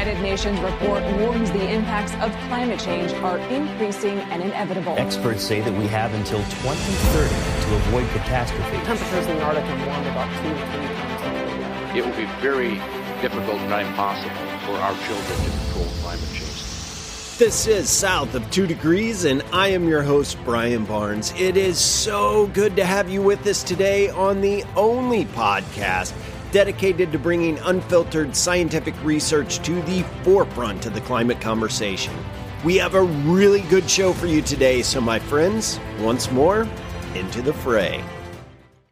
United Nations report warns the impacts of climate change are increasing and inevitable. Experts say that we have until 2030 to avoid catastrophe. Temperatures in the Arctic have warmed about two to three times. It will be very difficult, not impossible, for our children to control climate change. This is South of 2 Degrees, and I am your host, Brian Barnes. It is so good to have you with us today on the only podcast dedicated to bringing unfiltered scientific research to the forefront of the climate conversation. We have a really good show for you today, so, my friends, once more, into the fray.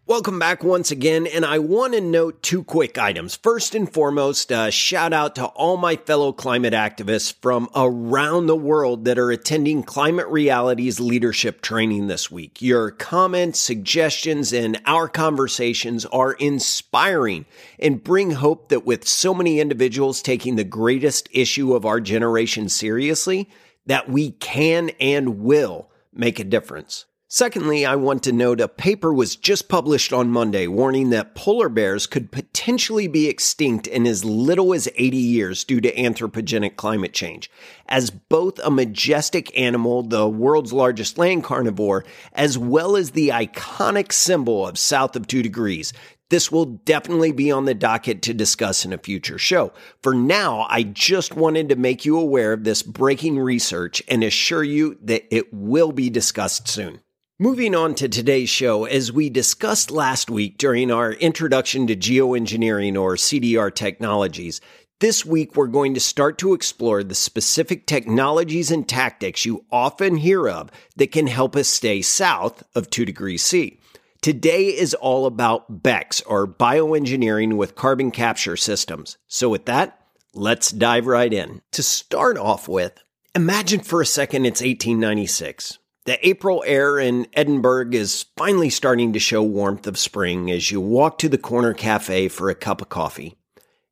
Welcome back once again, and I want to note two quick items. First and foremost, a shout out to all my fellow climate activists from around the world that are attending Climate Reality's leadership training this week. Your comments, suggestions, and our conversations are inspiring and bring hope that with so many individuals taking the greatest issue of our generation seriously, that we can and will make a difference. Secondly, I want to note a paper was just published on Monday warning that polar bears could potentially be extinct in as little as 80 years due to anthropogenic climate change. As both a majestic animal, the world's largest land carnivore, as well as the iconic symbol of south of two degrees, this will definitely be on the docket to discuss in a future show. For now, I just wanted to make you aware of this breaking research and assure you that it will be discussed soon. Moving on to today's show, as we discussed last week during our introduction to geoengineering or CDR technologies, this week we're going to start to explore the specific technologies and tactics you often hear of that can help us stay south of 2 degrees C. Today is all about BECCS or bioengineering with carbon capture systems. So with that, let's dive right in. To start off with, imagine for a second it's 1896. The April air in Edinburgh is finally starting to show warmth of spring as you walk to the corner cafe for a cup of coffee.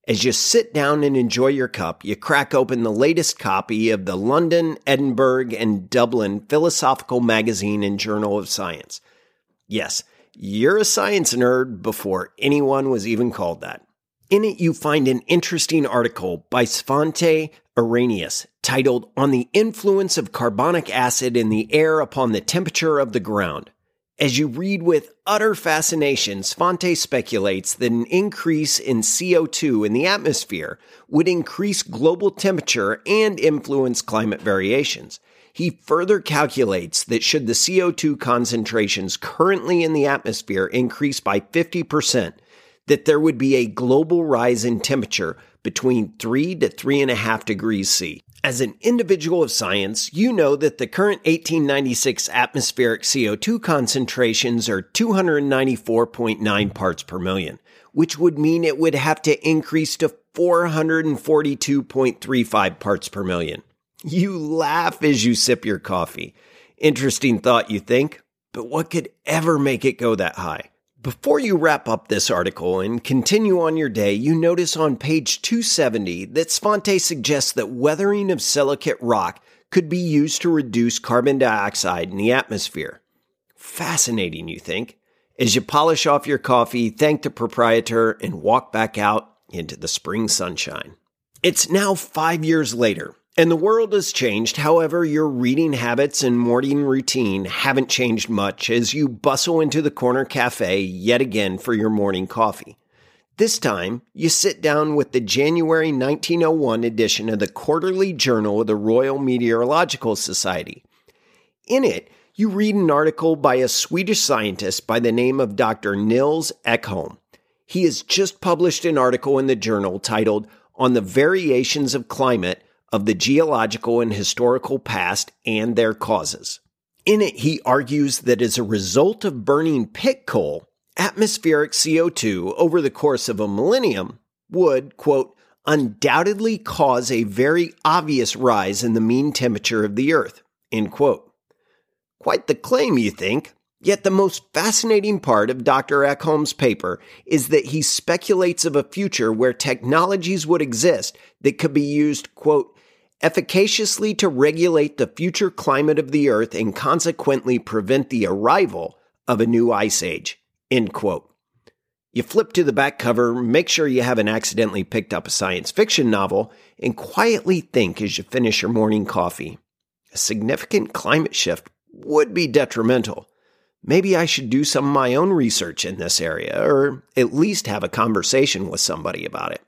As you sit down and enjoy your cup, you crack open the latest copy of the London, Edinburgh, and Dublin Philosophical Magazine and Journal of Science. Yes, you're a science nerd before anyone was even called that. In it, you find an interesting article by Svante Arrhenius titled On the Influence of Carbonic Acid in the Air Upon the Temperature of the Ground. As you read with utter fascination, Svante speculates that an increase in CO2 in the atmosphere would increase global temperature and influence climate variations. He further calculates that should the CO2 concentrations currently in the atmosphere increase by 50%, that there would be a global rise in temperature between 3 to 3.5 degrees C. As an individual of science, you know that the current 1896 atmospheric CO2 concentrations are 294.9 parts per million, which would mean it would have to increase to 442.35 parts per million. You laugh as you sip your coffee. Interesting thought, you think? But what could ever make it go that high? Before you wrap up this article and continue on your day, you notice on page 270 that Svante suggests that weathering of silicate rock could be used to reduce carbon dioxide in the atmosphere. Fascinating, you think? As you polish off your coffee, thank the proprietor, and walk back out into the spring sunshine. It's now five years later, and the world has changed. However, your reading habits and morning routine haven't changed much as you bustle into the corner cafe yet again for your morning coffee. This time, you sit down with the January 1901 edition of the Quarterly Journal of the Royal Meteorological Society. In it, you read an article by a Swedish scientist by the name of Dr. Nils Ekholm. He has just published an article in the journal titled On the Variations of Climate of the geological and historical past and their causes. In it, he argues that as a result of burning pit coal, atmospheric CO2 over the course of a millennium would, quote, undoubtedly cause a very obvious rise in the mean temperature of the Earth, end quote. Quite the claim, you think. Yet the most fascinating part of Dr. Ekholm's paper is that he speculates of a future where technologies would exist that could be used, quote, efficaciously to regulate the future climate of the Earth and consequently prevent the arrival of a new ice age. End quote. You flip to the back cover, make sure you haven't accidentally picked up a science fiction novel, and quietly think as you finish your morning coffee. A significant climate shift would be detrimental. Maybe I should do some of my own research in this area, or at least have a conversation with somebody about it.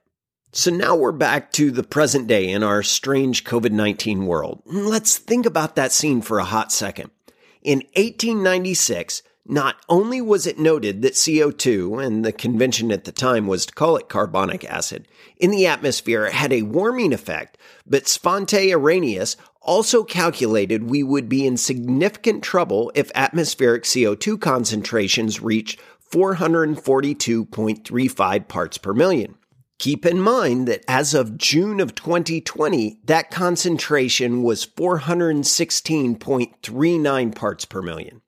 So now we're back to the present day in our strange COVID 19 world. Let's think about that scene for a hot second. In 1896, not only was it noted that CO2, and the convention at the time was to call it carbonic acid, in the atmosphere had a warming effect, but Svante Arrhenius also calculated we would be in significant trouble if atmospheric CO2 concentrations reached 442.35 parts per million. Keep in mind that as of June of 2020, that concentration was 416.39 parts per million.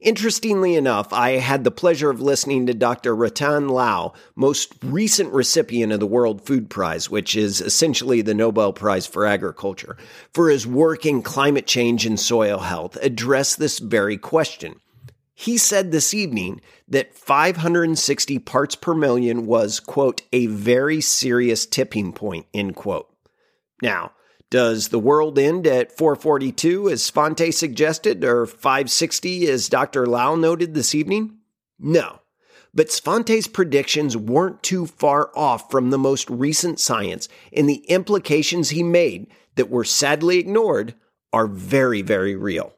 Interestingly enough, I had the pleasure of listening to Dr. Rattan Lal, most recent recipient of the World Food Prize, which is essentially the Nobel Prize for Agriculture, for his work in climate change and soil health, address this very question. He said this evening that 560 parts per million was, quote, a very serious tipping point, end quote. Now, does the world end at 442 as Svante suggested, or 560 as Dr. Lal noted this evening? No. But Svante's predictions weren't too far off from the most recent science, and the implications he made that were sadly ignored are very, very real.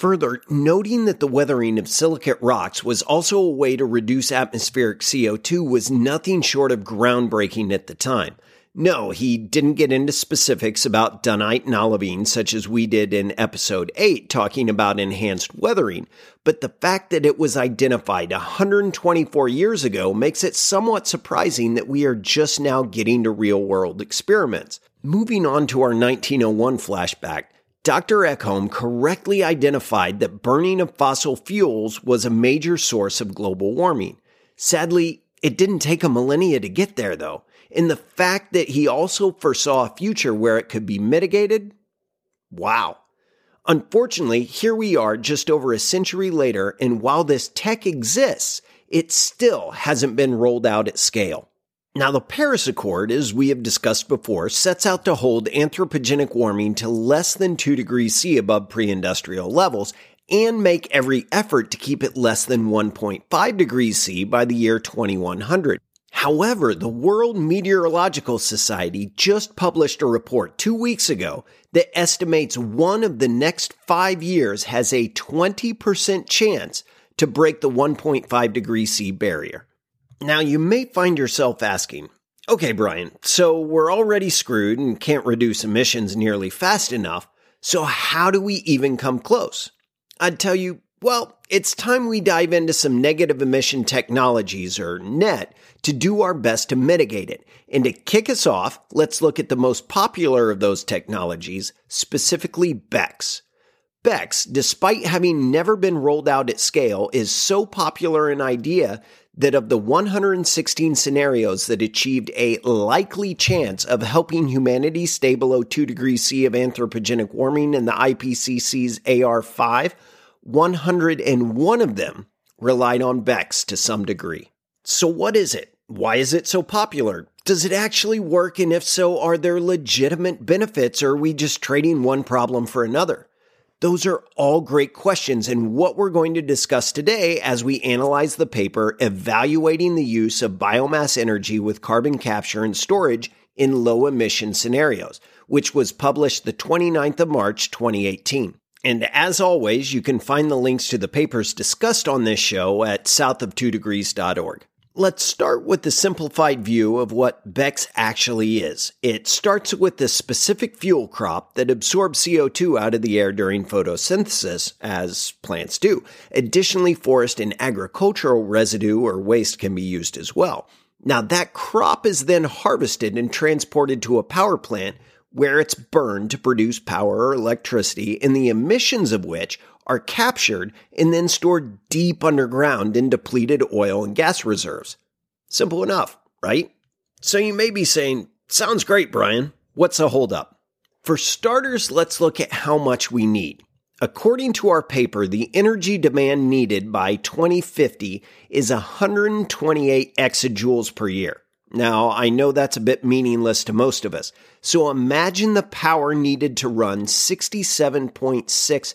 Further, noting that the weathering of silicate rocks was also a way to reduce atmospheric CO2 was nothing short of groundbreaking at the time. No, he didn't get into specifics about dunite and olivine such as we did in episode 8 talking about enhanced weathering, but the fact that it was identified 124 years ago makes it somewhat surprising that we are just now getting to real world experiments. Moving on to our 1901 flashback, Dr. Ekholm correctly identified that burning of fossil fuels was a major source of global warming. Sadly, it didn't take a millennia to get there, though. And the fact that he also foresaw a future where it could be mitigated? Wow. Unfortunately, here we are just over a century later, and while this tech exists, it still hasn't been rolled out at scale. Now, the Paris Accord, as we have discussed before, sets out to hold anthropogenic warming to less than 2 degrees C above pre industrial levels and make every effort to keep it less than 1.5 degrees C by the year 2100. However, the World Meteorological Society just published a report two weeks ago that estimates one of the next five years has a 20% chance to break the 1.5 degree C barrier. Now, you may find yourself asking, okay, Brian, so we're already screwed and can't reduce emissions nearly fast enough, so how do we even come close? I'd tell you, well, it's time we dive into some negative emission technologies, or NET, to do our best to mitigate it. And to kick us off, let's look at the most popular of those technologies, specifically BECCS. BECCS, despite having never been rolled out at scale, is so popular an idea that of the 116 scenarios that achieved a likely chance of helping humanity stay below 2 degrees C of anthropogenic warming in the IPCC's AR5, 101 of them relied on BECCS to some degree. So, what is it? Why is it so popular? Does it actually work? And if so, are there legitimate benefits or are we just trading one problem for another? Those are all great questions and what we're going to discuss today as we analyze the paper evaluating the use of biomass energy with carbon capture and storage in low emission scenarios, which was published the 29th of March 2018. And as always, you can find the links to the papers discussed on this show at southof2degrees.org. Let's start with the simplified view of what BECCS actually is. It starts with the specific fuel crop that absorbs CO2 out of the air during photosynthesis, as plants do. Additionally, forest and agricultural residue or waste can be used as well. Now, that crop is then harvested and transported to a power plant where it's burned to produce power or electricity, and the emissions of which are captured and then stored deep underground in depleted oil and gas reserves. Simple enough, right? So you may be saying, sounds great, Brian. What's the holdup? For starters, let's look at how much we need. According to our paper, the energy demand needed by 2050 is 128 exajoules per year. Now, I know that's a bit meaningless to most of us. So imagine the power needed to run 67.6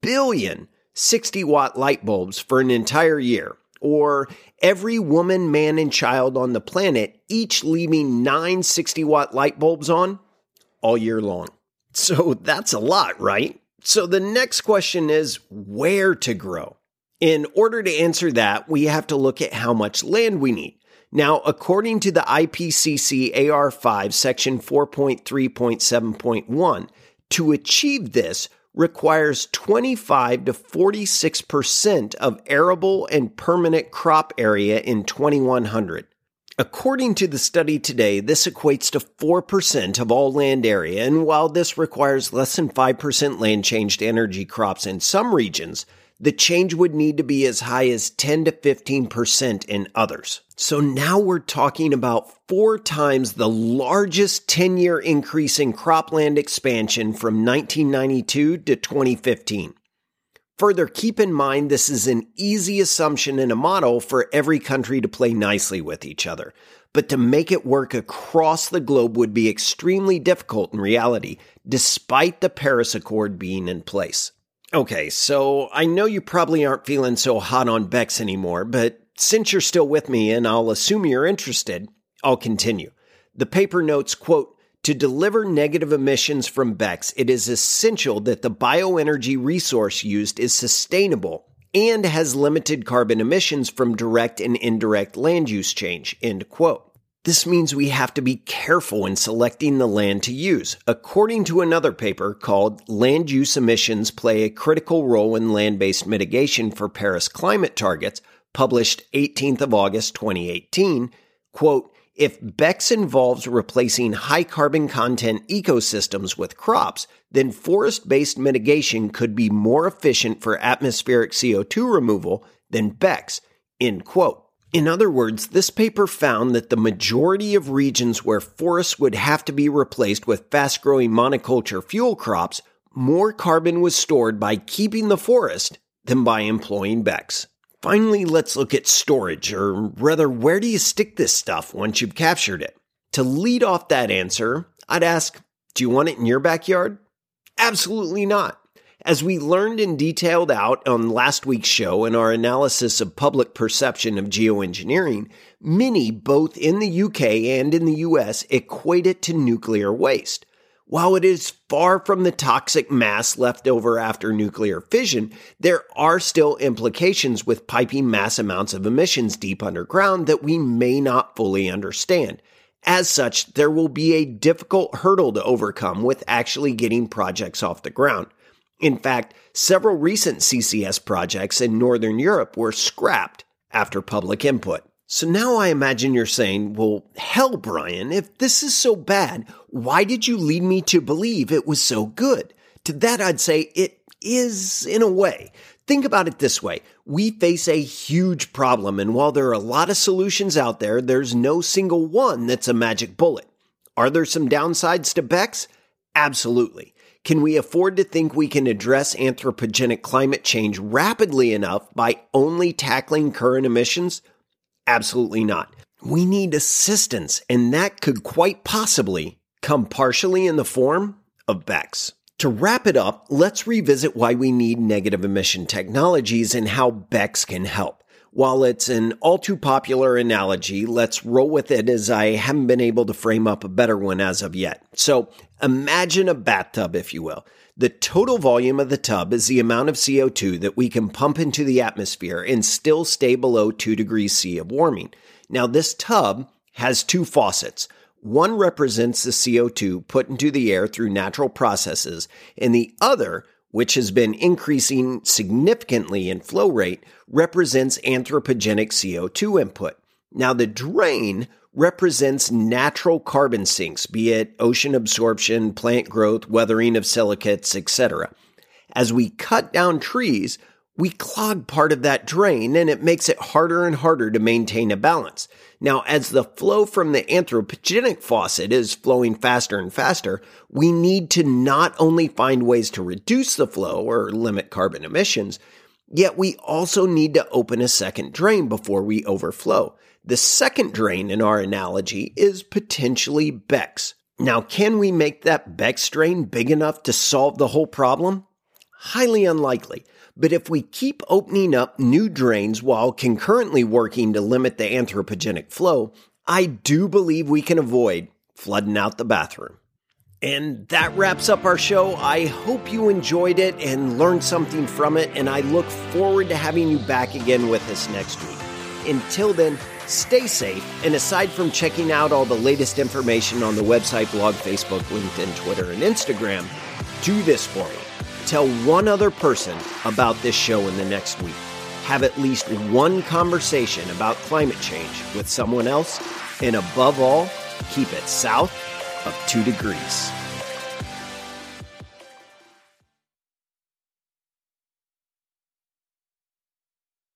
billion 60 watt light bulbs for an entire year, or every woman, man, and child on the planet each leaving nine 60 watt light bulbs on all year long. So that's a lot, right? So the next question is where to grow. In order to answer that, we have to look at how much land we need. Now, according to the IPCC AR5 section 4.3.7.1, to achieve this requires 25 to 46% of arable and permanent crop area in 2100. According to the study today, this equates to 4% of all land area, and while this requires less than 5% land change to energy crops in some regions, the change would need to be as high as 10 to 15% in others. So now we're talking about four times the largest 10 year increase in cropland expansion from 1992 to 2015. Further, keep in mind this is an easy assumption in a model for every country to play nicely with each other. But to make it work across the globe would be extremely difficult in reality, despite the Paris Accord being in place. Okay, so I know you probably aren't feeling so hot on BECCS anymore, but since you're still with me and I'll assume you're interested, I'll continue. The paper notes, quote, to deliver negative emissions from BECCS, it is essential that the bioenergy resource used is sustainable and has limited carbon emissions from direct and indirect land use change. End quote. This means we have to be careful in selecting the land to use. According to another paper called Land Use Emissions Play a Critical Role in Land-Based Mitigation for Paris Climate Targets, published 18th of August 2018, quote, if BECCS involves replacing high carbon content ecosystems with crops, then forest based mitigation could be more efficient for atmospheric CO2 removal than BECCS. End quote. In other words, this paper found that the majority of regions where forests would have to be replaced with fast growing monoculture fuel crops, more carbon was stored by keeping the forest than by employing BECCS. Finally, let's look at storage, or rather, where do you stick this stuff once you've captured it? To lead off that answer, I'd ask, do you want it in your backyard? Absolutely not. As we learned and detailed out on last week's show in our analysis of public perception of geoengineering, many, both in the UK and in the US, equate it to nuclear waste. While it is far from the toxic mass left over after nuclear fission, there are still implications with piping mass amounts of emissions deep underground that we may not fully understand. As such, there will be a difficult hurdle to overcome with actually getting projects off the ground. In fact, several recent CCS projects in Northern Europe were scrapped after public input. So now I imagine you're saying, well, hell, Brian, if this is so bad, why did you lead me to believe it was so good? To that, I'd say it is in a way. Think about it this way. We face a huge problem, and while there are a lot of solutions out there, there's no single one that's a magic bullet. Are there some downsides to BECCS? Absolutely. Can we afford to think we can address anthropogenic climate change rapidly enough by only tackling current emissions? Absolutely not. We need assistance, and that could quite possibly come partially in the form of BECCS. To wrap it up, let's revisit why we need negative emission technologies and how BECCS can help. While it's an all too popular analogy, let's roll with it as I haven't been able to frame up a better one as of yet. So imagine a bathtub, if you will. The total volume of the tub is the amount of CO2 that we can pump into the atmosphere and still stay below 2 degrees C of warming. Now, this tub has two faucets. One represents the CO2 put into the air through natural processes, and the other, which has been increasing significantly in flow rate, represents anthropogenic CO2 input. Now, the drain represents natural carbon sinks, be it ocean absorption, plant growth, weathering of silicates, etc. As we cut down trees, we clog part of that drain and it makes it harder and harder to maintain a balance. Now, as the flow from the anthropogenic faucet is flowing faster and faster, we need to not only find ways to reduce the flow or limit carbon emissions, yet we also need to open a second drain before we overflow. The second drain in our analogy is potentially BECCS. Now, can we make that BECCS drain big enough to solve the whole problem? Highly unlikely. But if we keep opening up new drains while concurrently working to limit the anthropogenic flow, I do believe we can avoid flooding out the bathroom. And that wraps up our show. I hope you enjoyed it and learned something from it, and I look forward to having you back again with us next week. Until then, stay safe, and aside from checking out all the latest information on the website, blog, Facebook, LinkedIn, Twitter, and Instagram, do this for me. Tell one other person about this show in the next week. Have at least one conversation about climate change with someone else. And above all, keep it south of two degrees.